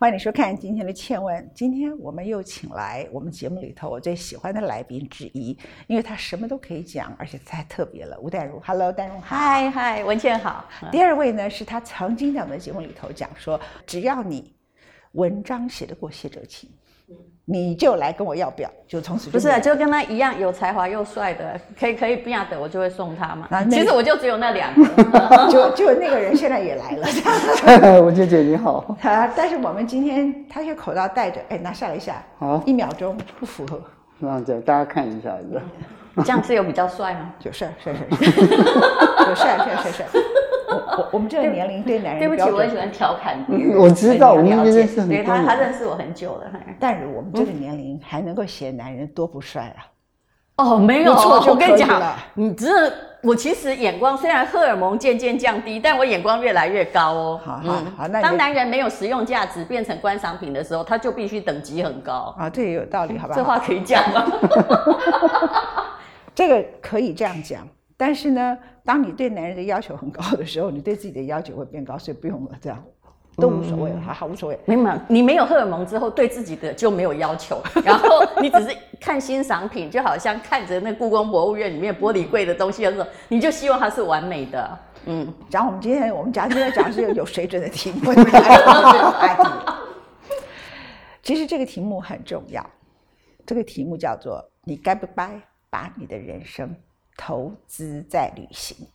欢迎你收看今天的《倩问》。今天我们又请来我们节目里头我最喜欢的来宾之一，因为他什么都可以讲，而且太特别了。吴淡如，Hello，淡如好。嗨嗨，文倩好。第二位呢，是他曾经在我们的节目里头讲说，只要你文章写得过谢哲青。你就来跟我要表，就从此不是，就跟他一样有才华又帅的，可以可以不要的，我就会送他嘛。其实我就只有那两个，就就那个人现在也来了。吴姐姐你好。啊，但是我们今天他些口罩戴着，哎，拿下来一下，好，一秒钟不符合。那这大家看一下，这样是有比较帅吗？有帅，帅帅帅，有帅帅帅帅。我我们这个年龄对男人，对不起，我很喜欢调侃我知道，我们认识对他他认识我很久了。但是我们这个年龄还能够嫌男人多不帅啊？哦，没有，我跟你讲，你真的，我其实眼光虽然荷尔蒙渐渐降低，但我眼光越来越高哦。好好好，那当男人没有实用价值，变成观赏品的时候，他就必须等级很高啊。这也有道理，好吧？这话可以讲吗？这个可以这样讲。但是呢，当你对男人的要求很高的时候，你对自己的要求会变高，所以不用了，这样都无所谓了，好好无所谓。没有，你没有荷尔蒙之后，对自己的就没有要求，然后你只是看欣赏品，就好像看着那故宫博物院里面玻璃柜的东西的时候，你就希望它是完美的。嗯，讲我们今天我们讲今天讲是有水准的题目。其实这个题目很重要，这个题目叫做“你该不该把你的人生”。投资在旅行，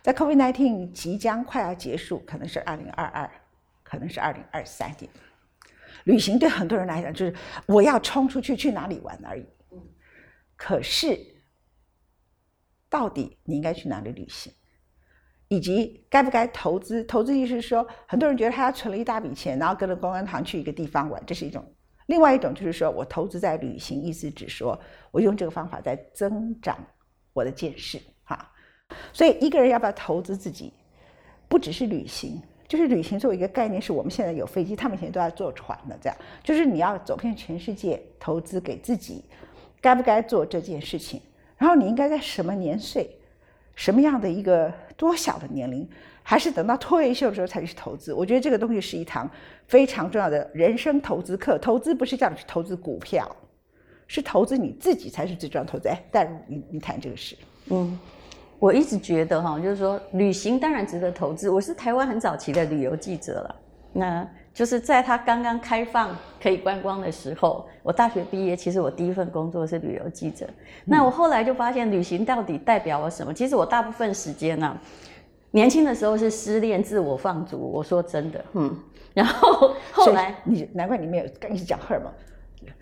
在 COVID-19 即将快要结束，可能是二零二二，可能是二零二三年。旅行对很多人来讲，就是我要冲出去去哪里玩而已。可是，到底你应该去哪里旅行，以及该不该投资？投资意思是说，很多人觉得他要存了一大笔钱，然后跟着公安堂去一个地方玩，这是一种；另外一种就是说我投资在旅行，意思只说我用这个方法在增长。我的见识，哈，所以一个人要不要投资自己，不只是旅行，就是旅行作为一个概念，是我们现在有飞机，他们以前都要坐船的，这样，就是你要走遍全世界，投资给自己，该不该做这件事情？然后你应该在什么年岁，什么样的一个多小的年龄，还是等到退休的时候才去投资？我觉得这个东西是一堂非常重要的人生投资课。投资不是叫你去投资股票。是投资你自己才是最重要的投资。哎，但你你谈这个事，嗯，我一直觉得哈，就是说旅行当然值得投资。我是台湾很早期的旅游记者了，那就是在它刚刚开放可以观光的时候，我大学毕业，其实我第一份工作是旅游记者。那我后来就发现，旅行到底代表了什么？其实我大部分时间呢，年轻的时候是失恋、自我放逐。我说真的，嗯，然后后来你难怪你没有跟一直讲荷尔蒙，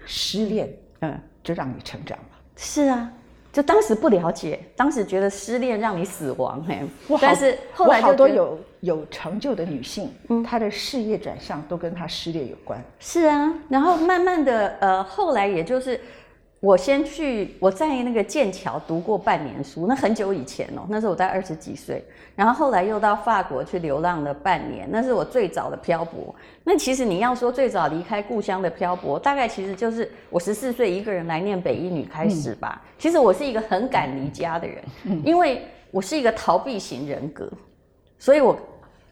失恋。嗯，就让你成长了。是啊，就当时不了解，当时觉得失恋让你死亡，嘿。但是后来好多有有成就的女性，嗯，她的事业转向都跟她失恋有关。是啊，然后慢慢的，呃，后来也就是。我先去，我在那个剑桥读过半年书，那很久以前哦，那时候我在二十几岁，然后后来又到法国去流浪了半年，那是我最早的漂泊。那其实你要说最早离开故乡的漂泊，大概其实就是我十四岁一个人来念北一女开始吧。其实我是一个很敢离家的人，因为我是一个逃避型人格，所以我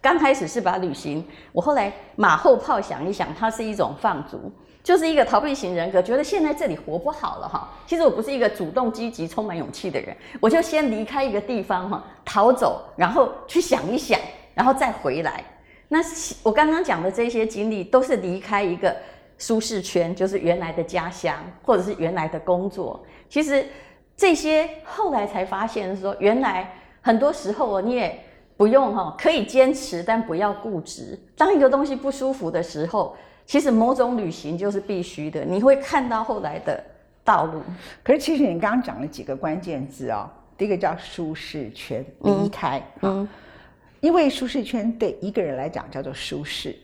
刚开始是把旅行，我后来马后炮想一想，它是一种放逐。就是一个逃避型人格，觉得现在这里活不好了哈。其实我不是一个主动积极、充满勇气的人，我就先离开一个地方哈，逃走，然后去想一想，然后再回来。那我刚刚讲的这些经历，都是离开一个舒适圈，就是原来的家乡或者是原来的工作。其实这些后来才发现说，原来很多时候你也不用哈，可以坚持，但不要固执。当一个东西不舒服的时候。其实某种旅行就是必须的，你会看到后来的道路。可是其实你刚刚讲了几个关键字哦，第一个叫舒适圈，离开。嗯，因为舒适圈对一个人来讲叫做舒适，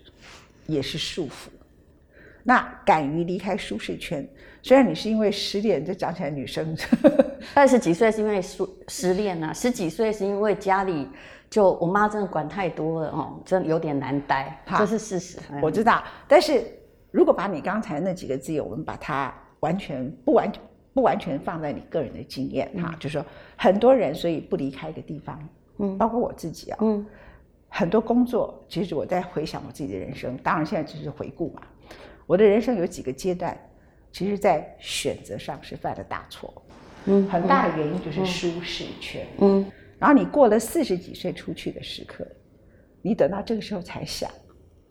也是束缚。那敢于离开舒适圈，虽然你是因为失恋，这讲起来女生二十几岁是因为失失恋啊，十几岁是因为家里。就我妈真的管太多了哦，真的有点难待，这是事实。我知道，但是如果把你刚才那几个字，我们把它完全不完不完全放在你个人的经验哈，就是说很多人所以不离开一个地方，嗯，包括我自己啊，嗯，很多工作，其实我在回想我自己的人生，当然现在只是回顾嘛。我的人生有几个阶段，其实在选择上是犯了大错。嗯，很大的原因就是舒适圈。嗯，然后你过了四十几岁出去的时刻，你等到这个时候才想，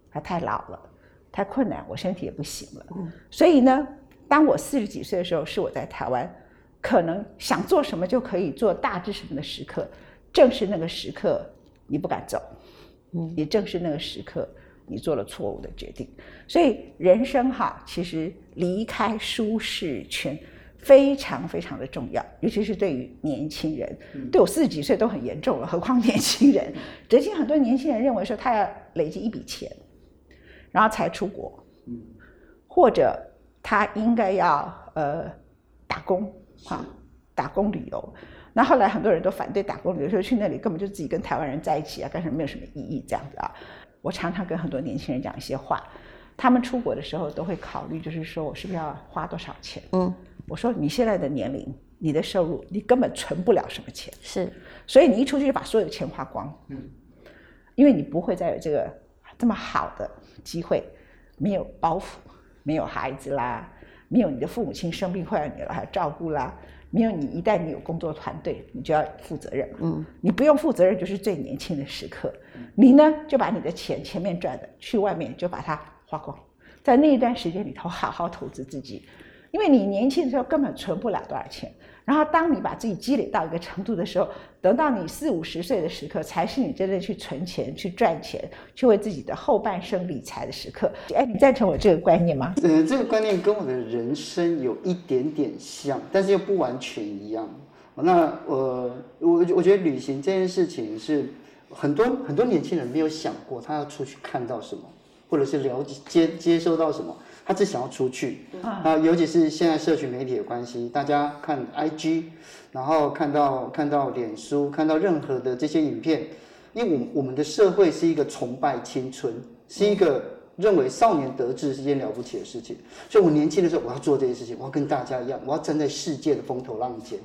还太老了，太困难，我身体也不行了。嗯，所以呢，当我四十几岁的时候，是我在台湾可能想做什么就可以做大致什么的时刻，正是那个时刻你不敢走，嗯，也正是那个时刻你做了错误的决定。所以人生哈，其实离开舒适圈。非常非常的重要，尤其是对于年轻人，对我四十几岁都很严重了，何况年轻人。最近很多年轻人认为说，他要累积一笔钱，然后才出国，或者他应该要呃打工啊，打工旅游。那后来很多人都反对打工旅游，说去那里根本就自己跟台湾人在一起啊，干什么没有什么意义这样子啊。我常常跟很多年轻人讲一些话，他们出国的时候都会考虑，就是说我是不是要花多少钱？嗯。我说你现在的年龄，你的收入，你根本存不了什么钱，是，所以你一出去就把所有的钱花光，嗯，因为你不会再有这个这么好的机会，没有包袱，没有孩子啦，没有你的父母亲生病会让你了还照顾啦，没有你一旦你有工作团队，你就要负责任，嗯，你不用负责任就是最年轻的时刻，你呢就把你的钱前面赚的去外面就把它花光，在那一段时间里头好好投资自己。因为你年轻的时候根本存不了多少钱，然后当你把自己积累到一个程度的时候，等到你四五十岁的时刻，才是你真正去存钱、去赚钱、去为自己的后半生理财的时刻。哎，你赞成我这个观念吗？嗯，这个观念跟我的人生有一点点像，但是又不完全一样。那我我我觉得旅行这件事情是很多很多年轻人没有想过，他要出去看到什么，或者是了解接接收到什么。他只想要出去啊，尤其是现在社群媒体的关系，大家看 IG，然后看到看到脸书，看到任何的这些影片，因为我我们的社会是一个崇拜青春，是一个认为少年得志是件了不起的事情，所以我年轻的时候我要做这些事情，我要跟大家一样，我要站在世界的风头浪尖。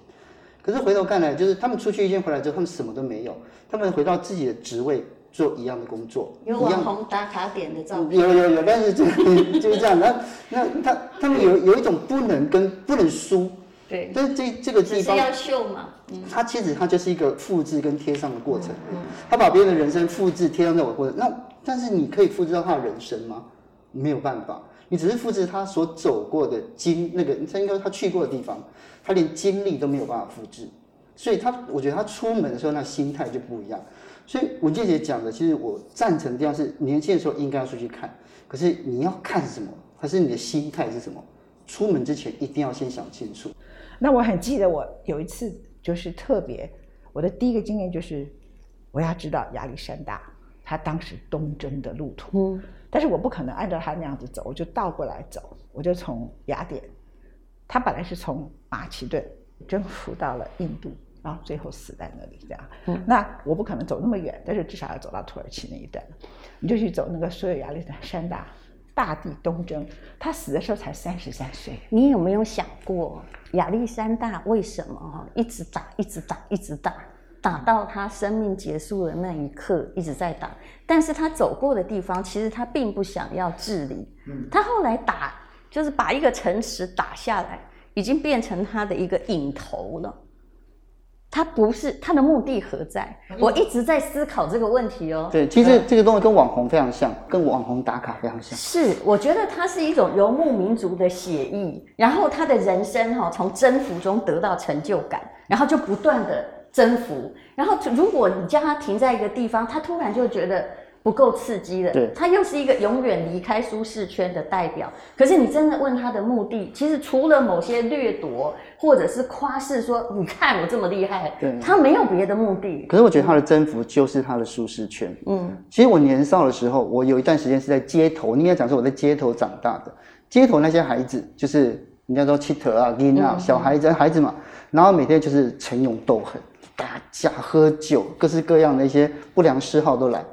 可是回头看来，就是他们出去一天回来之后，他们什么都没有，他们回到自己的职位。做一样的工作，有网红打卡点的照片，有有有，但是就 就是这样。那那他他们有有一种不能跟不能输，对。但是这这个地方要秀嘛，嗯，它其实它就是一个复制跟贴上的过程。嗯，他把别人的人生复制贴上在我过程，那但是你可以复制到他的人生吗？没有办法，你只是复制他所走过的经那个，他应该他去过的地方，他连经历都没有办法复制，所以他我觉得他出门的时候那心态就不一样。所以文健姐讲的，其实我赞成地方是年轻的时候应该要出去看，可是你要看什么，还是你的心态是什么？出门之前一定要先想清楚。那我很记得我有一次就是特别，我的第一个经验就是我要知道亚历山大他当时东征的路途，嗯但是我不可能按照他那样子走，我就倒过来走，我就从雅典，他本来是从马其顿征服到了印度。然后最后死在那里，这样。那我不可能走那么远，但是至少要走到土耳其那一段。你就去走那个所有亚历山大大地东征，他死的时候才三十三岁。你有没有想过亚历山大为什么哈一直打，一直打，一直打，打到他生命结束的那一刻一直在打？但是他走过的地方，其实他并不想要治理。他后来打，就是把一个城池打下来，已经变成他的一个影头了。他不是他的目的何在？我一直在思考这个问题哦。对，其实这个东西跟网红非常像，跟网红打卡非常像。是，我觉得它是一种游牧民族的写意，然后他的人生哈，从征服中得到成就感，然后就不断的征服，然后如果你将他停在一个地方，他突然就觉得。不够刺激的，对，他又是一个永远离开舒适圈的代表。可是你真的问他的目的，其实除了某些掠夺或者是夸饰，说你看我这么厉害，对，他没有别的目的。可是我觉得他的征服就是他的舒适圈。嗯，其实我年少的时候，我有一段时间是在街头，应该讲说我在街头长大的。街头那些孩子，就是人家说乞特啊、囡啊，小孩子孩子嘛，然后每天就是逞勇斗狠、打架、喝酒，各式各样的一些不良嗜好都来。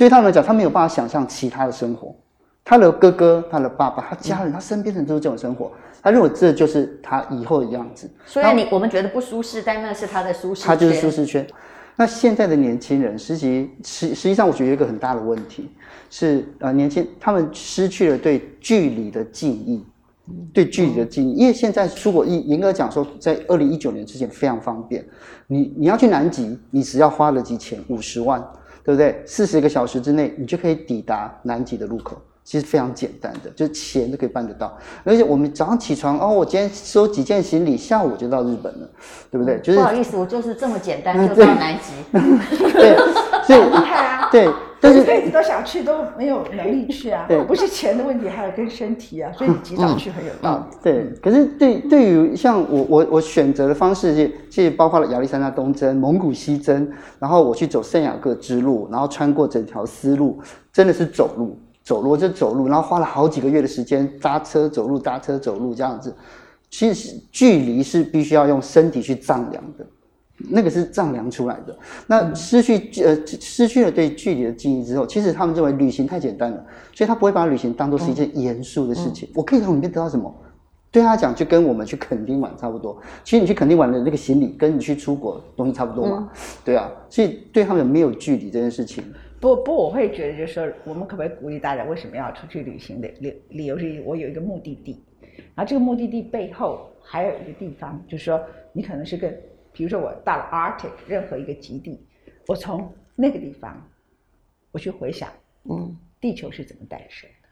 对他们来讲，他没有办法想象其他的生活。他的哥哥、他的爸爸、他家人、他身边的人都是这种生活。他认为这就是他以后的样子。所以你我们觉得不舒适，但那是他的舒适。他就是舒适圈。那现在的年轻人，实际实实际上，我觉得有一个很大的问题是，呃，年轻他们失去了对距离的记忆，对距离的记忆。因为现在出国，严严格讲说，在二零一九年之前非常方便，你你要去南极，你只要花了几钱，五十万，对不对？四十个小时之内，你就可以抵达南极的入口。其实非常简单的，就是钱就可以办得到。而且我们早上起床，哦，我今天收几件行李，下午就到日本了，对不对？就是不好意思，我就是这么简单就到南极。对，所以 厉害啊！对，但是 一辈子都想去，都没有能力去啊。对，不是钱的问题，还有跟身体啊。所以你及早去很有道理。对，可是对对于像我我我选择的方式，是其实包括了亚历山大东征、蒙古西征，然后我去走圣雅各之路，然后穿过整条丝路，真的是走路。走路就走路，然后花了好几个月的时间搭车走路，搭车走路这样子。其实距离是必须要用身体去丈量的，那个是丈量出来的。那失去呃失去了对距离的记忆之后，其实他们认为旅行太简单了，所以他不会把旅行当做是一件严肃的事情。我可以从里面得到什么？对他讲，就跟我们去垦丁玩差不多。其实你去垦丁玩的那个行李，跟你去出国东西差不多嘛。对啊，所以对他们没有距离这件事情。不不，我会觉得就是说，我们可不可以鼓励大家为什么要出去旅行的理理由是，我有一个目的地，然后这个目的地背后还有一个地方，就是说你可能是个，比如说我到了 Arctic 任何一个极地，我从那个地方我去回想，嗯，地球是怎么诞生的，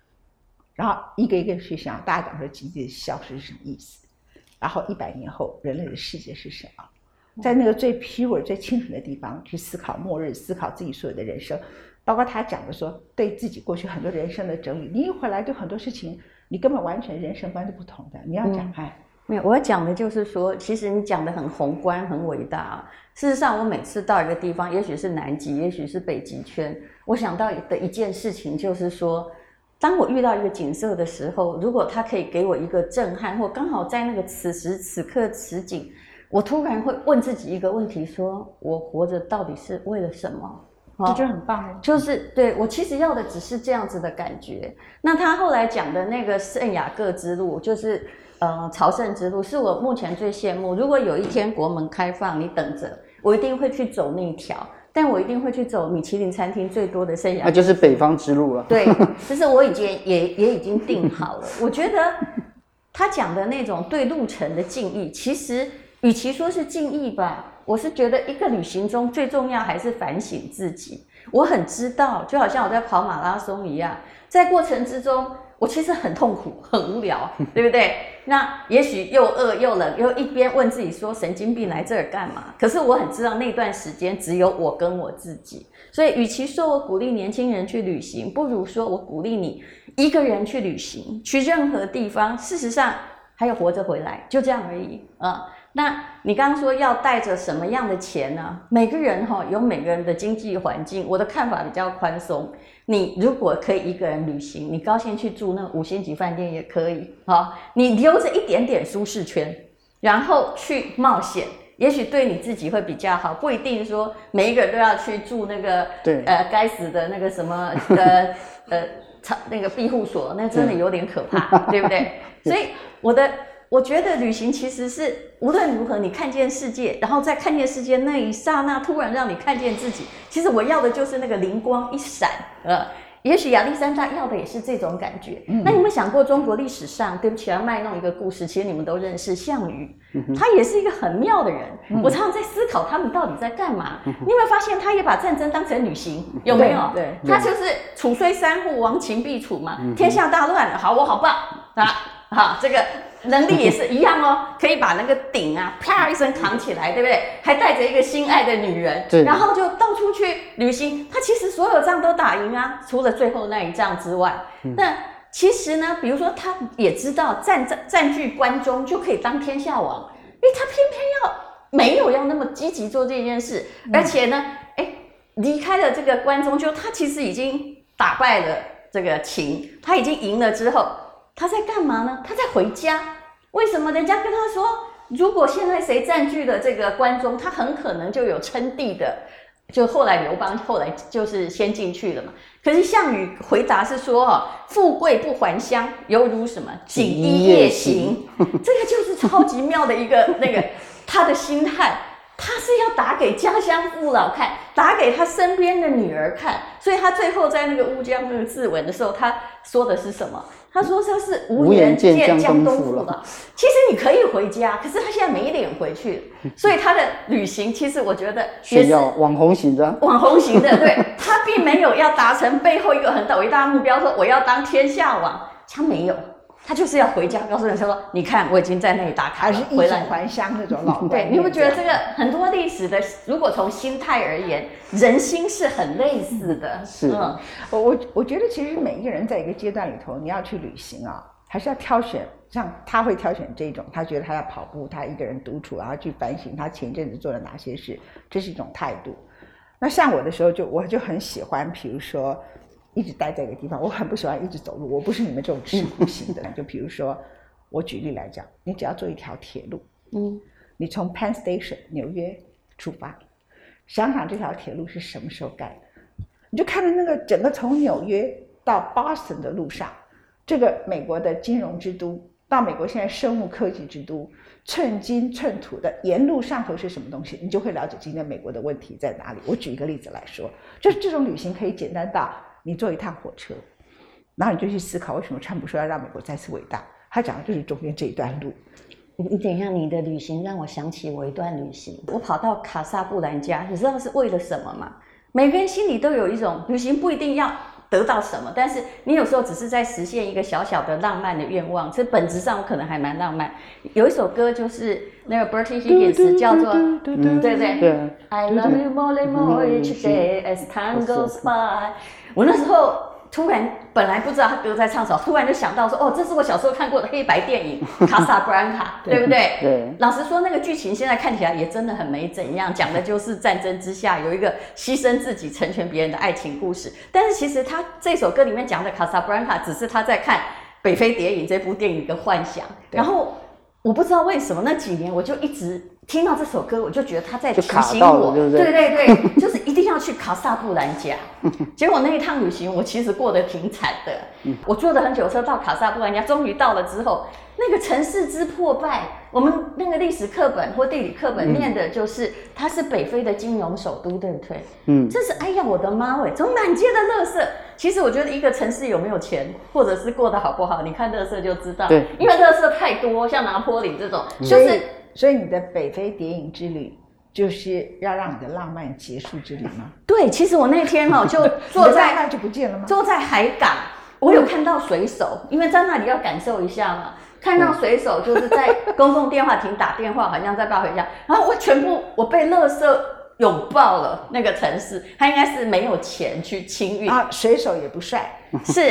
然后一个一个去想，大家讲说极地的消失是什么意思，然后一百年后人类的世界是什么。在那个最 pure、最清纯的地方去思考末日，思考自己所有的人生，包括他讲的说对自己过去很多人生的整理。你一回来，对很多事情，你根本完全人生观是不同的。你要讲爱，没有，我要讲的就是说，其实你讲的很宏观、很伟大。事实上，我每次到一个地方，也许是南极，也许是北极圈，我想到的一件事情就是说，当我遇到一个景色的时候，如果它可以给我一个震撼，或刚好在那个此时此刻此景。我突然会问自己一个问题：说我活着到底是为了什么？这就很棒，就是对我其实要的只是这样子的感觉。那他后来讲的那个圣雅各之路，就是呃朝圣之路，是我目前最羡慕。如果有一天国门开放，你等着，我一定会去走那条。但我一定会去走米其林餐厅最多的圣雅，那就是北方之路了。对，就是我已经也也已经定好了。我觉得他讲的那种对路程的敬意，其实。与其说是敬意吧，我是觉得一个旅行中最重要还是反省自己。我很知道，就好像我在跑马拉松一样，在过程之中，我其实很痛苦、很无聊，对不对？那也许又饿又冷，又一边问自己说：“神经病来这儿干嘛？”可是我很知道那段时间只有我跟我自己。所以，与其说我鼓励年轻人去旅行，不如说我鼓励你一个人去旅行，去任何地方。事实上，还有活着回来，就这样而已啊。那你刚刚说要带着什么样的钱呢？每个人哈有每个人的经济环境，我的看法比较宽松。你如果可以一个人旅行，你高兴去住那五星级饭店也可以啊。你留着一点点舒适圈，然后去冒险，也许对你自己会比较好。不一定说每一个人都要去住那个对呃该死的那个什么 呃呃那个庇护所，那真的有点可怕，对不对？所以我的。我觉得旅行其实是无论如何，你看见世界，然后在看见世界那一刹那，突然让你看见自己。其实我要的就是那个灵光一闪，呃，也许亚历山大要的也是这种感觉。那你们想过中国历史上，对不起，要卖弄一个故事，其实你们都认识项羽，他也是一个很妙的人。我常常在思考他们到底在干嘛。你有没有发现，他也把战争当成旅行？有没有？对，他就是楚虽三户，亡秦必楚嘛。天下大乱了，好，我好棒啊！好，这个。能力也是一样哦，可以把那个鼎啊，啪一声扛起来，对不对？还带着一个心爱的女人，然后就到处去旅行。他其实所有仗都打赢啊，除了最后那一仗之外。那其实呢，比如说他也知道占占占据关中就可以当天下王，因为他偏偏要没有要那么积极做这件事，而且呢，哎，离开了这个关中，就他其实已经打败了这个秦，他已经赢了之后。他在干嘛呢？他在回家。为什么人家跟他说，如果现在谁占据了这个关中，他很可能就有称帝的。就后来刘邦后来就是先进去了嘛。可是项羽回答是说：“哦，富贵不还乡，犹如什么锦衣夜行。”这个就是超级妙的一个那个他的心态。他是要打给家乡父老看，打给他身边的女儿看，所以他最后在那个乌江那个自刎的时候，他说的是什么？他说他是无颜见江东父老。其实你可以回家，可是他现在没脸回去，所以他的旅行其实我觉得也是网红型的，网红型的，对他并没有要达成背后一个很大伟大目标，说我要当天下王，他没有。他就是要回家，告诉人说：“你看，我已经在那里打卡了，回来还乡那种老 对，你会觉得这个很多历史的，如果从心态而言，人心是很类似的。是，嗯，我我我觉得其实每一个人在一个阶段里头，你要去旅行啊，还是要挑选。像他会挑选这种，他觉得他要跑步，他一个人独处，然后去反省他前一阵子做了哪些事，这是一种态度。那像我的时候，就我就很喜欢，比如说。一直待在一个地方，我很不喜欢一直走路。我不是你们这种吃苦型的。就比如说，我举例来讲，你只要坐一条铁路，嗯，你从 Penn Station 纽约出发，想想这条铁路是什么时候盖的，你就看着那个整个从纽约到 Boston 的路上，这个美国的金融之都，到美国现在生物科技之都，寸金寸土的沿路上头是什么东西，你就会了解今天美国的问题在哪里。我举一个例子来说，就是这种旅行可以简单到。你坐一趟火车，然后你就去思考为什么川普说要让美国再次伟大？他讲的就是中间这一段路。你你等一下，你的旅行让我想起我一段旅行。我跑到卡萨布兰加，你知道是为了什么吗？每个人心里都有一种旅行不一定要得到什么，但是你有时候只是在实现一个小小的浪漫的愿望。这本质上我可能还蛮浪漫。有一首歌就是那个 Bertie Higgins 叫做对对对，I love you more and more each day as time goes by。我那时候突然本来不知道他歌在唱什么，突然就想到说，哦，这是我小时候看过的黑白电影《卡萨布兰卡》，对不对？对。老实说，那个剧情现在看起来也真的很没怎样，讲的就是战争之下有一个牺牲自己成全别人的爱情故事。但是其实他这首歌里面讲的卡萨布兰卡，只是他在看《北非谍影》这部电影的幻想。然后我不知道为什么那几年我就一直。听到这首歌，我就觉得他在提醒我，对对对，就是去卡萨布兰加。结果那一趟旅行，我其实过得挺惨的。我坐了很久车到卡萨布兰加，终于到了之后，那个城市之破败，我们那个历史课本或地理课本念的就是它是北非的金融首都，对不对？嗯，这是哎呀，我的妈喂，怎么满街的垃圾？其实我觉得一个城市有没有钱，或者是过得好不好，你看垃圾就知道。对，因为垃圾太多，像拿坡里这种，就是。所以你的北非谍影之旅就是要让你的浪漫结束这里吗？对，其实我那天哦就坐在那就不见了吗？坐在海港，我有看到水手，因为在那里要感受一下嘛。看到水手就是在公共电话亭打电话，好像在抱回家。然后我全部我被垃圾拥抱了。那个城市，他应该是没有钱去清运啊。水手也不帅，是。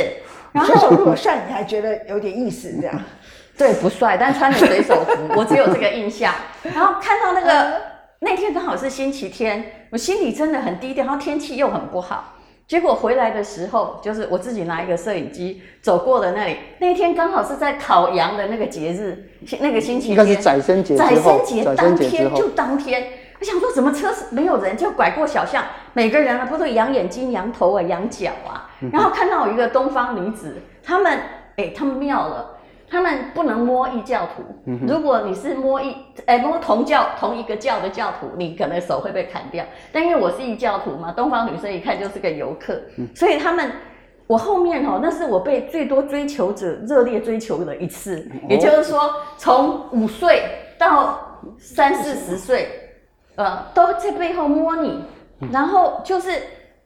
水手如果帅，你还觉得有点意思这样。对，不帅，但穿着水手服，我只有这个印象。然后看到那个那天刚好是星期天，我心里真的很低调，然后天气又很不好。结果回来的时候，就是我自己拿一个摄影机走过了那里。那天刚好是在烤羊的那个节日，那个星期天，应该是宰生节宰生节当天就当天，我想说怎么车没有人，就拐过小巷，每个人啊不都养眼睛、羊头啊、羊角啊，然后看到有一个东方女子，他们哎，他们妙了。他们不能摸异教徒。如果你是摸异，哎，摸同教同一个教的教徒，你可能手会被砍掉。但因为我是异教徒嘛，东方女生一看就是个游客，所以他们，我后面哦，那是我被最多追求者热烈追求的一次。也就是说，从五岁到三四十岁，呃，都在背后摸你，然后就是。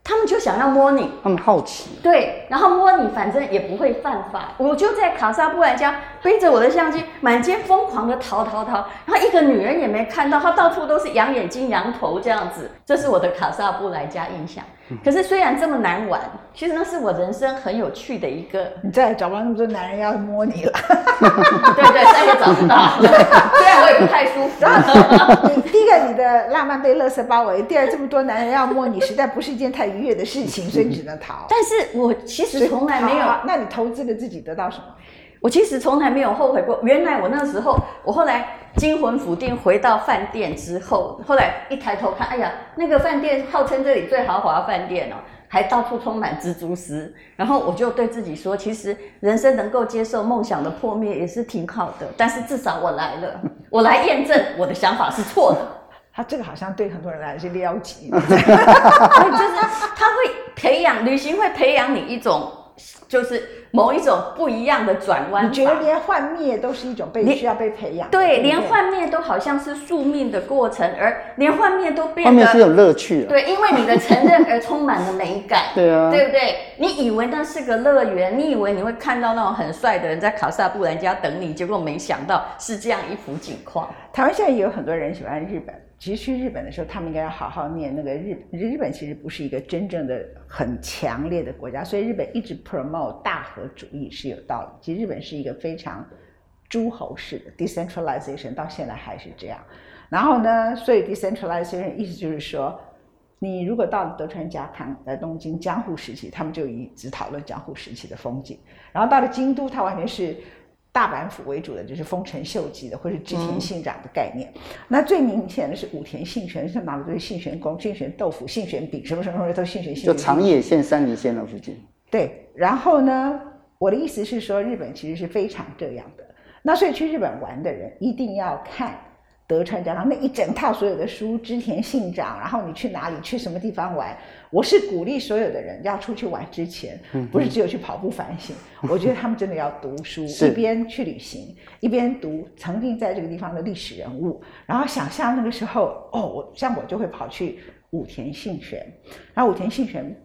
他们就想要摸你，他们好奇。对，然后摸你，反正也不会犯法。我就在卡萨布兰加背着我的相机，满街疯狂的逃逃逃，然后一个女人也没看到，她到处都是羊眼睛、羊头这样子。这是我的卡萨布兰加印象。可是虽然这么难玩，其实那是我人生很有趣的一个。你再也找不到那么多男人要摸你了。对对，再也找不到。虽然我也不太舒服。你第一个，你的浪漫被垃圾包围；第二，这么多男人要摸你，实在不是一件太愉悦的事情，所以你只能逃。但是我其实从来没有。那你投资了自己得到什么？我其实从来没有后悔过。原来我那时候，我后来惊魂甫定，回到饭店之后，后来一抬头看，哎呀，那个饭店号称这里最豪华饭店哦，还到处充满蜘蛛丝。然后我就对自己说，其实人生能够接受梦想的破灭也是挺好的。但是至少我来了，我来验证我的想法是错的。他这个好像对很多人来说是撩级，对，就是他会培养旅行会培养你一种，就是某一种不一样的转弯法。你觉得连幻灭都是一种被需要被培养？对，连幻灭都好像是宿命的过程，而连幻灭都变得幻灭是有乐趣的。对，因为你的承认而充满了美感。对啊，对不对？你以为那是个乐园，你以为你会看到那种很帅的人在卡萨布兰加等你，结果没想到是这样一幅景况。台湾现在也有很多人喜欢日本。其实去日本的时候，他们应该要好好念那个日日本其实不是一个真正的很强烈的国家，所以日本一直 promote 大和主义是有道理。其实日本是一个非常诸侯式的 decentralization，到现在还是这样。然后呢，所以 decentralization 意思就是说，你如果到了德川家康在东京江户时期，他们就一直讨论江户时期的风景；然后到了京都，它完全是大阪府为主的，就是丰臣秀吉的或是织田信长的概念。那最明显的是武田信玄，是哪里都是信玄宫、信玄豆腐、信玄饼，什么什么什么都信玄信就。长野县、山梨县那附近。对，然后呢，我的意思是说，日本其实是非常这样的。那所以去日本玩的人一定要看德川家康那一整套所有的书，织田信长，然后你去哪里，去什么地方玩。我是鼓励所有的人要出去玩之前，不是只有去跑步反省，我觉得他们真的要读书，一边去旅行，一边读曾经在这个地方的历史人物，然后想象那个时候，哦，我像我就会跑去武田信玄，然后武田信玄。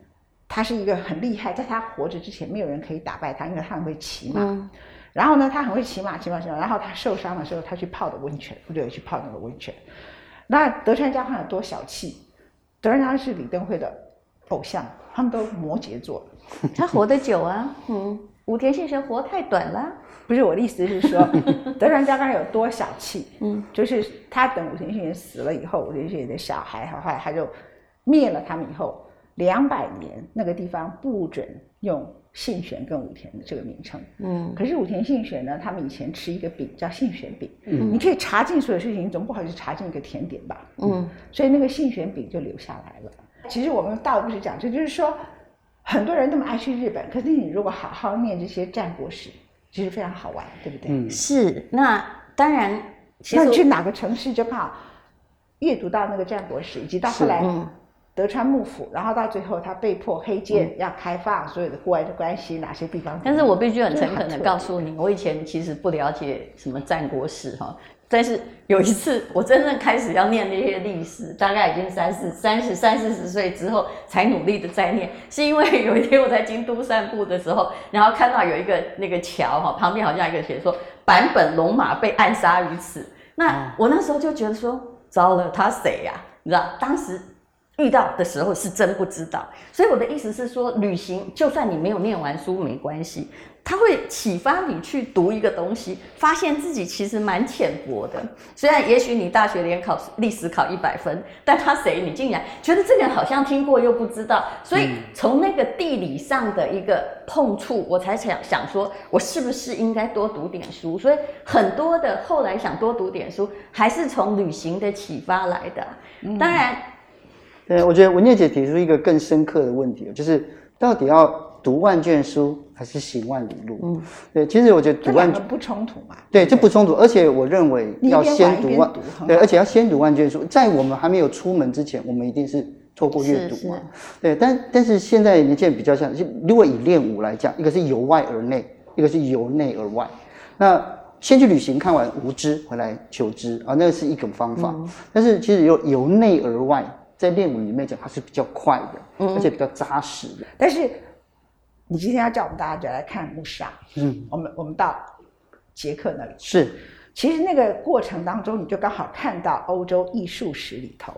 他是一个很厉害，在他活着之前，没有人可以打败他，因为他很会骑马。嗯然后呢，他很会骑马，骑马骑马。然后他受伤的时候，他去泡的温泉，不对，去泡那个温泉。那德川家康有多小气？德川家康是李登辉的偶像，他们都摩羯座。他活得久啊，嗯，武田信玄活太短了。不是我的意思是说，德川家康有多小气？嗯，就是他等武田信玄死了以后，武田信玄的小孩，后来他就灭了他们以后，两百年那个地方不准用信玄跟武田的这个名称。嗯，可是武田信玄呢，他们以前吃一个饼叫信玄饼，嗯你可以查禁所有事情，你总不好意思查进一个甜点吧？嗯，所以那个信玄饼就留下来了。其实我们倒不是讲这，就是说很多人那么爱去日本，可是你如果好好念这些战国史，其实非常好玩，对不对？嗯，是。那当然，其实那你去哪个城市就刚好阅读到那个战国史，以及到后来嗯德川幕府，然后到最后他被迫黑剑要开放所有的国外的关系，哪些地方？但是我必须很诚恳的告诉你，我以前其实不了解什么战国史哈，但是有一次我真正开始要念那些历史，大概已经三四三十三四十岁之后才努力的在念，是因为有一天我在京都散步的时候，然后看到有一个那个桥哈，旁边好像有一个写说坂本龙马被暗杀于此，那我那时候就觉得说，糟了，他谁呀、你知道，当时遇到的时候是真不知道，所以我的意思是说，旅行就算你没有念完书没关系，它会启发你去读一个东西，发现自己其实蛮浅薄的。虽然也许你大学联考历史考一百分，但他谁你竟然觉得这个人好像听过又不知道，所以从那个地理上的一个碰触，我才想想说，我是不是应该多读点书？所以很多的后来想多读点书，还是从旅行的启发来的。当然。对，我觉得文念姐提出一个更深刻的问题，就是到底要读万卷书还是行万里路？嗯，对，其实我觉得读万两个不冲突嘛？对，这不冲突，而且我认为要先读万对，而且要先读万卷书。在我们还没有出门之前，我们一定是透过阅读嘛。对，但但是现在年轻人比较像，就如果以练武来讲，一个是由外而内，一个是由内而外。那先去旅行看完无知，回来求知啊，那是一种方法。嗯但是其实由由内而外，在练武里面讲，它是比较快的，嗯。而且比较扎实的。但是你今天要叫我们大家就来看穆沙，嗯，我们我们到捷克那里，是。其实那个过程当中，你就刚好看到欧洲艺术史里头，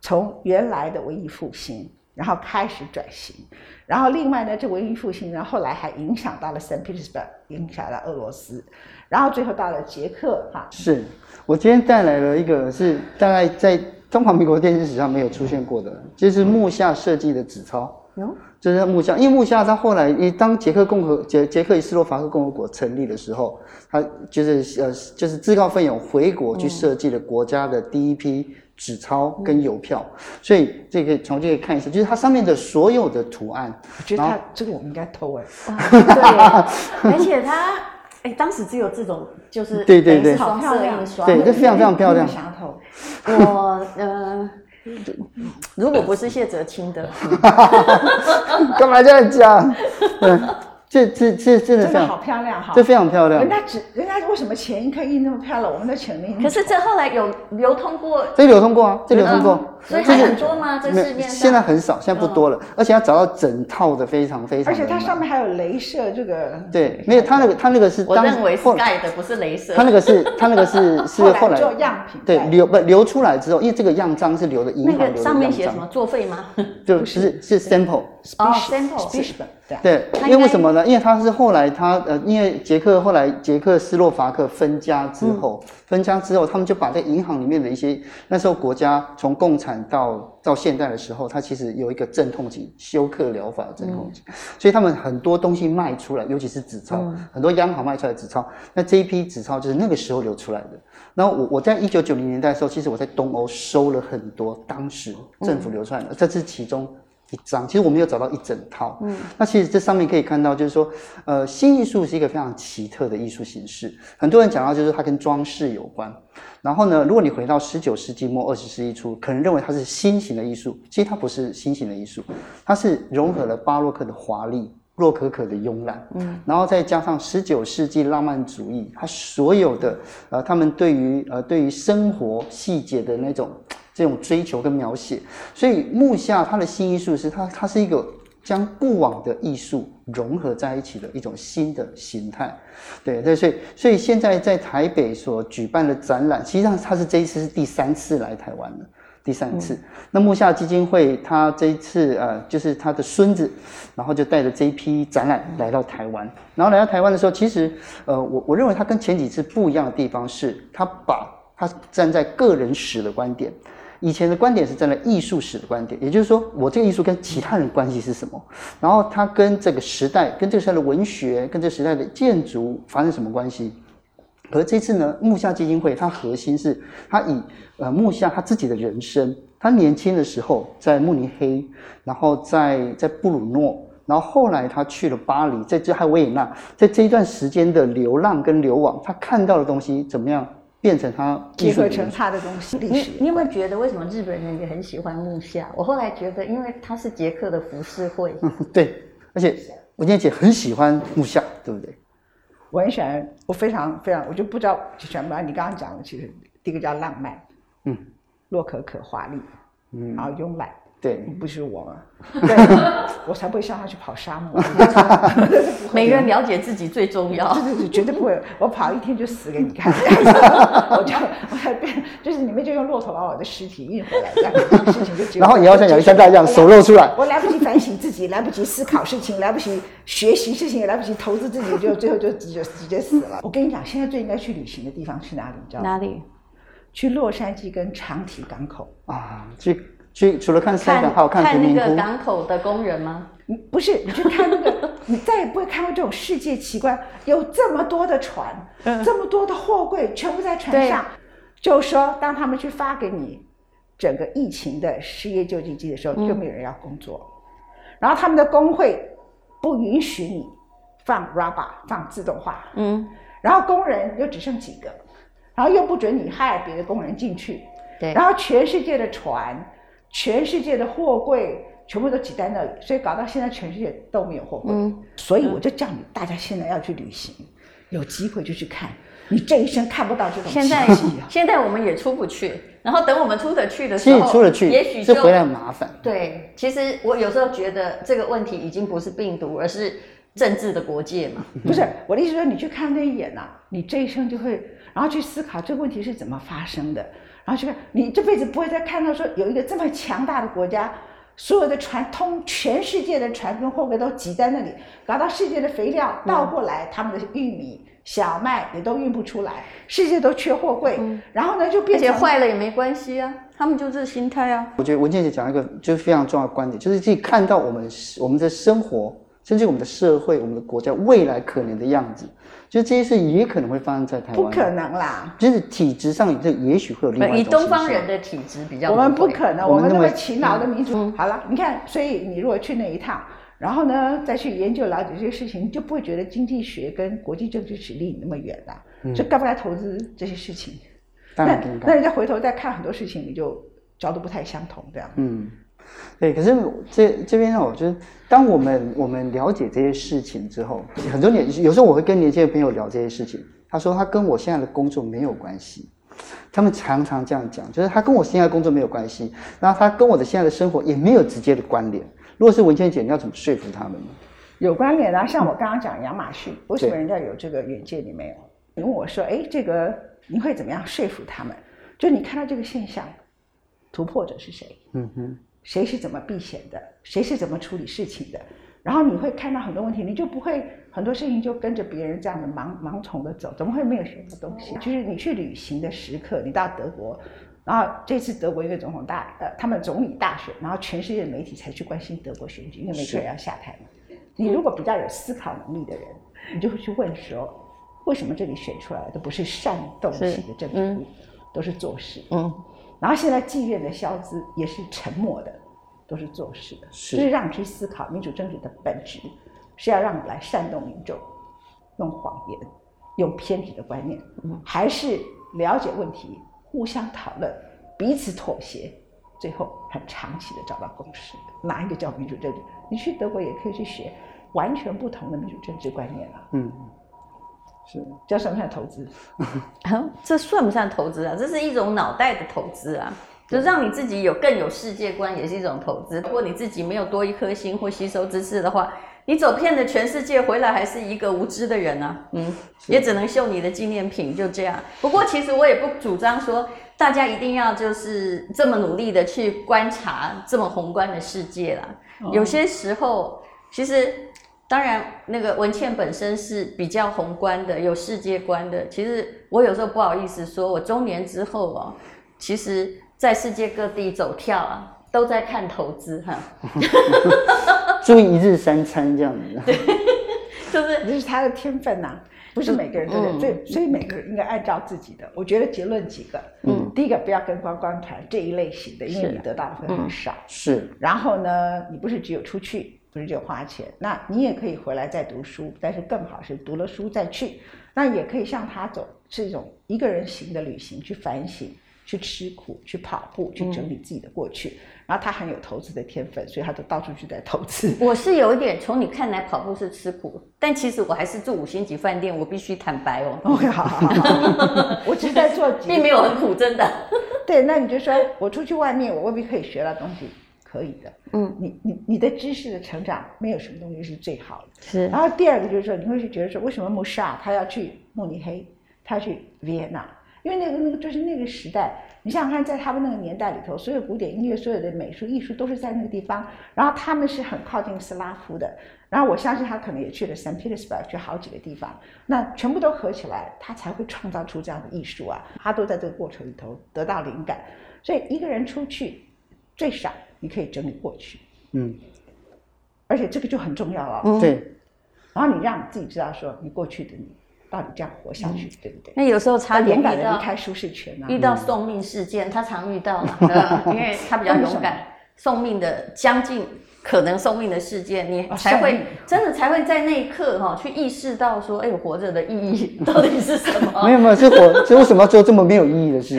从原来的文艺复兴，然后开始转型，然后另外呢，这文艺复兴呢，后来还影响到了 Saint Petersburg，影响到俄罗斯，然后最后到了捷克哈，是，我今天带来了一个是大概在中华民国电视史上没有出现过的，就是木下设计的纸钞。哟，就是木下，因为木下他后来，当捷克共和捷捷克与斯洛伐克共和国成立的时候，他就是呃就是自告奋勇回国去设计了国家的第一批纸钞跟邮票，所以这个从这个看一下，就是它上面的所有的图案，我觉得他这个我们应该偷哎，哇对，而且他哎，当时只有这种，就是对对对双色印刷，对，这非常非常漂亮。我呃，如果不是谢哲清的，干嘛这样讲？这这这真的非常好漂亮哈！这非常漂亮。人家只人家为什么前一刻印那么漂亮，我们的前面可是这后来有流通过，这流通过啊，这流通过。所以很多吗？这市面上现在很少，现在不多了。而且要找到整套的非常非常。而且它上面还有镭射这个。对，没有，它那个它那个是。我认为是盖的，不是镭射。它那个是它那个是 是后来做样品。对，流不流出来之后，因为这个样章是留的银行留的上面写什么作废吗？就是是 sample。哦，sample。对，因为为什么呢？因为它是后来他呃，因为捷克后来捷克斯洛伐克分家之后，分家之后，他们就把在银行里面的一些那时候国家从共产到到现代的时候，它其实有一个镇痛剂，休克疗法的镇痛剂，所以他们很多东西卖出来，尤其是纸钞，很多央行卖出来的纸钞，那这一批纸钞就是那个时候流出来的。然后我我在一九九零年代的时候，其实我在东欧收了很多当时政府流出来的，这是其中。一张，其实我们有找到一整套。嗯，那其实这上面可以看到，就是说，呃，新艺术是一个非常奇特的艺术形式。很多人讲到，就是它跟装饰有关。然后呢，如果你回到十九世纪末二十世纪初，可能认为它是新型的艺术，其实它不是新型的艺术，它是融合了巴洛克的华丽、洛可可的慵懒，嗯，然后再加上十九世纪浪漫主义，它所有的呃，他们对于呃对于生活细节的那种。这种追求跟描写，所以木下他的新艺术是他，他是一个将过往的艺术融合在一起的一种新的形态，对对，所以所以现在在台北所举办的展览，实际上他是这一次是第三次来台湾了，第三次。那木下基金会他这一次呃，就是他的孙子，然后就带着这一批展览来到台湾，然后来到台湾的时候，其实呃，我我认为他跟前几次不一样的地方是，他把他站在个人史的观点。以前的观点是站在艺术史的观点，也就是说，我这个艺术跟其他人关系是什么？然后它跟这个时代、跟这个时代的文学、跟这个时代的建筑发生什么关系？而这次呢，木下基金会它核心是它以呃木下他自己的人生，他年轻的时候在慕尼黑，然后在在布鲁诺，然后后来他去了巴黎，在这还维也纳，在这一段时间的流浪跟流亡，他看到的东西怎么样？变成他结合成他的东西。你你有没有觉得为什么日本人也很喜欢木下？我后来觉得，因为他是捷克的浮世绘。对，而且文健姐很喜欢木下，对不对？我很喜欢，我非常非常，我就不知道喜欢不。你刚刚讲的，其实第一个叫浪漫，嗯，洛可可华丽，嗯，然后慵懒。对，不是我吗？对，我才不会像他去跑沙漠。每个人了解自己最重要。对对对，绝对不会。我跑一天就死给你看。我就我还变，就是你们就用骆驼把我的尸体运回来，这样事情就。然后你要像亚历山大一样手露出来。我来不及反省自己，来不及思考事情，来不及学习事情，也来不及投资自己，就最后就直接直接死了。我跟你讲，现在最应该去旅行的地方是哪里？你知道吗？哪里？去洛杉矶跟长体港口啊，去。去除了看三港，还有看那个港口的工人吗？不是，你去看那个，你再也不会看到这种世界奇观，有这么多的船，这么多的货柜，全部在船上。就说当他们去发给你整个疫情的失业救济金的时候，就没有人要工作，然后他们的工会不允许你放 rubber 放自动化，嗯，然后工人又只剩几个，然后又不准你害别的工人进去，对，然后全世界的船。全世界的货柜全部都挤在那里，所以搞到现在全世界都没有货柜。嗯，所以我就叫你大家现在要去旅行，有机会就去看，你这一生看不到这种现在 现在我们也出不去，然后等我们出得去的时候，出得去，也许就回来麻烦。对，其实我有时候觉得这个问题已经不是病毒，而是政治的国界嘛。不是我的意思说，你去看那一眼呐，你这一生就会，然后去思考这个问题是怎么发生的。然后去看，你这辈子不会再看到说有一个这么强大的国家，所有的船通全世界的船跟货柜都挤在那里，搞到世界的肥料倒过来，他们的玉米、小麦也都运不出来，世界都缺货柜。然后呢，就变成坏了也没关系啊，他们就这心态啊。我觉得文倩姐讲一个就是非常重要的观点，就是自己看到我们我们的生活，甚至我们的社会、我们的国家未来可能的样子。就这些事也可能会发生在台湾，不可能啦！就是体质上，这也许会有另外一种以东方人的体质比较，我们不可能，我们那么勤劳的民族。好了，你看，所以你如果去那一趟，然后呢再去研究了解这些事情，你就不会觉得经济学跟国际政治史离你那么远了。就该不该投资这些事情？那那人家回头再看很多事情，你就角度不太相同，这样。嗯，对，可是这这边呢，我觉得，当我们我们了解这些事情之后，很多年有时候我会跟年轻的朋友聊这些事情，他说他跟我现在的工作没有关系，他们常常这样讲，就是他跟我现在的工作没有关系，然后他跟我的现在的生活也没有直接的关联。如果是文倩姐，你要怎么说服他们呢？有关联啊，像我刚刚讲亚马逊，为什么人家有这个远见，你没有？你问我说，哎，这个你会怎么样说服他们？就你看到这个现象，突破者是谁？嗯哼，谁是怎么避险的？谁是怎么处理事情的？然后你会看到很多问题，你就不会很多事情就跟着别人这样的盲盲从的走，怎么会没有学到东西？就是你去旅行的时刻，你到德国，然后这次德国一个总统大呃他们总理大选，然后全世界的媒体才去关心德国选举，因为梅克尔要下台嘛。你如果比较有思考能力的人，你就会去问说，为什么这里选出来的不是煽动性的政治人物，都是做事？嗯，然后现在妓院的消资也是沉默的，都是做事的，是就是让你去思考民主政治的本质是要让你来煽动民众，用谎言，用偏执的观念，还是了解问题，互相讨论，彼此妥协，最后很长期的找到共识。哪一个叫民主政治？你去德国也可以去学完全不同的民主政治观念啊，嗯，是，这算不算投资？啊，这算不算投资啊？这是一种脑袋的投资啊，就让你自己有更有世界观，也是一种投资。如果你自己没有多一颗心或吸收知识的话，你走遍了全世界，回来还是一个无知的人啊。嗯，也只能秀你的纪念品，就这样。不过其实我也不主张说大家一定要就是这么努力的去观察这么宏观的世界啦。有些时候，其实当然，那个文倩本身是比较宏观的，有世界观的。其实我有时候不好意思说，我中年之后哦，其实在世界各地走跳啊，都在看投资哈，注意一日三餐这样子。就是这是他的天分呐、不是每个人都有，嗯所以所以每个人应该按照自己的。我觉得结论几个，嗯，第一个不要跟观光团这一类型的，因为你得到的会很少。是，然后呢，你不是只有出去，不是就花钱，那你也可以回来再读书，但是更好是读了书再去，那也可以像他走，是一种一个人行的旅行，去反省，去吃苦，去跑步，去整理自己的过去。然后他很有投资的天分，所以他就到处去在投资。我是有一点从你看来跑步是吃苦，但其实我还是住五星级饭店，我必须坦白哦，OK，好好好好，我只是在做并没有很苦，真的。对，那你就说我出去外面，我未必可以学到东西，可以的。嗯，你你你的知识的成长，没有什么东西是最好的。是然后第二个就是说，你会去觉得说，为什么穆沙他要去慕尼黑，他要去维也纳？因为那个那个就是那个时代，你想想看，在他们那个年代里头，所有古典音乐、所有的美术艺术都是在那个地方，然后他们是很靠近斯拉夫的。然后我相信他可能也去了 Saint Petersburg，去好几个地方，那全部都合起来，他才会创造出这样的艺术啊！他都在这个过程里头得到灵感，所以一个人出去，最少你可以整理过去，嗯，而且这个就很重要了。对，然后你让你自己知道说，你过去的你到底这样活下去，对不对？那有时候差他勇敢点遇到的离开舒适圈啊！遇到送命事件，他常遇到嘛，呃因为他比较勇敢，送命的将近可能送命的事件，你哦才会、真的才会在那一刻哈、去意识到说，哎，我活着的意义到底是什么？没 有没有，这活这为什么要做这么没有意义的事？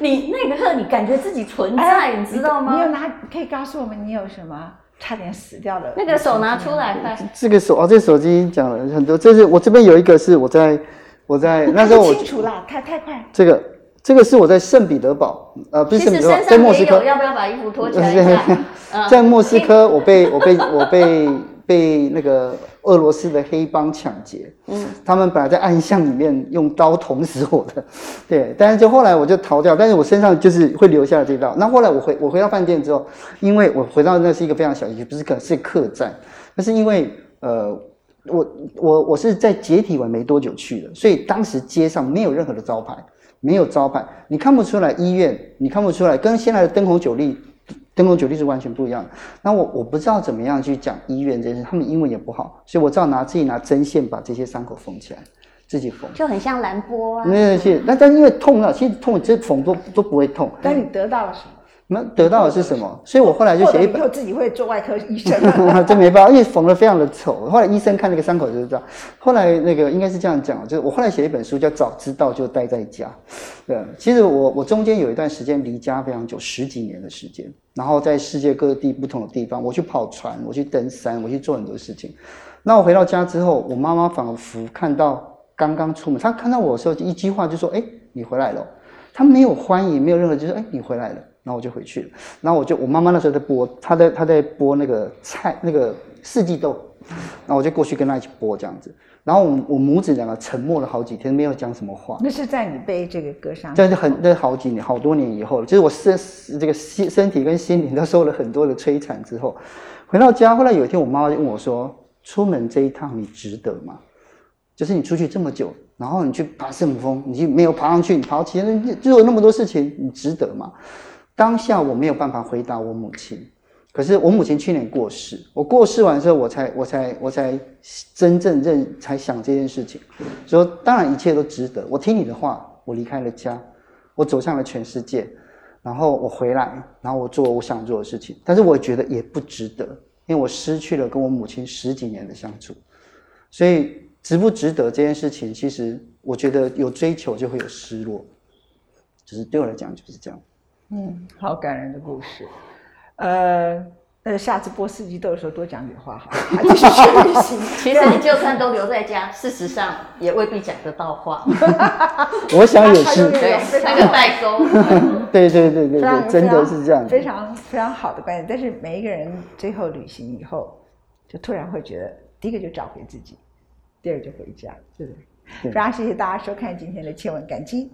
你那个刻，你感觉自己存在，哎你知道吗？你有拿可以告诉我们你有什么差点死掉的？那个手拿出来，快！这个手哦，这个手机讲了很多，这是我这边有一个是我在我在 那时候看我不清楚啦，太太快。这个这个是我在圣彼得堡，呃，不是圣彼得堡，在莫斯科要不要把衣服脱起来一下？嗯在莫斯科，我被我被我被被那个俄罗斯的黑帮抢劫，嗯，他们本来在暗巷里面用刀捅死我的，对，但是就后来我就逃掉，但是我身上就是会留下这道。那后来我回我回到饭店之后，因为我回到那是一个非常小的区，不是客是客栈，那是因为呃。我我我是在解体完没多久去的，所以当时街上没有任何的招牌，没有招牌，你看不出来医院，你看不出来，跟现在的灯红酒绿，灯光酒店是完全不一样的。那我我不知道怎么样去讲医院这件事，他们英文也不好，所以我只好拿自己拿针线把这些伤口缝起来，自己缝。就很像蓝波啊。那些，那但因为痛啊，其实痛这缝都都不会痛，但你得到了什么？那得到的是什么？所以我后来就写一本以后自己会做外科医生。这没办法，因为缝的非常的丑。后来医生看那个伤口就是这样。后来那个应该是这样讲，就是我后来写一本书叫《早知道就待在家》。对，其实我我中间有一段时间离家非常久，十几年的时间，然后在世界各地不同的地方，我去跑船，我去登山，我去做很多事情。那我回到家之后，我妈妈仿佛看到刚刚出门，她看到我的时候，一句话就说：“哎，你回来了。”她没有欢迎，没有任何，就说：“哎，你回来了。”然后我就回去了。然后我就我妈妈那时候在剥，她在她在剥那个菜，那个四季豆。然后我就过去跟她一起剥这样子。然后我我母子两个沉默了好几天，没有讲什么话。那是在你被这个割伤，这是很那好几年好多年以后了，就是我身这个身身体跟心灵都受了很多的摧残之后，回到家。后来有一天，我妈妈就问我说。出门这一趟你值得吗？就是你出去这么久，然后你去爬圣母峰，你就没有爬上去，你爬其实就有那么多事情，你值得吗？当下我没有办法回答我母亲，可是我母亲去年过世，我过世完之后，我才我才我才真正认才想这件事情，说当然一切都值得。我听你的话，我离开了家，我走向了全世界，然后我回来，然后我做我想做的事情，但是我觉得也不值得。因为我失去了跟我母亲十几年的相处，所以值不值得这件事情，其实我觉得有追求就会有失落，就是对我来讲就是这样。嗯，好感人的故事，呃。那下次播四季豆的时候多讲点话好，继续旅行。其实你就算都留在家，事实上也未必讲得到话。我想也是，对，那个代沟。对对对对对，真的是这样。非常非常好的观点，但是每一个人最后旅行以后，就突然会觉得，第一个就找回自己，第二就回家，对不对？非常谢谢大家收看今天的《千文感激》。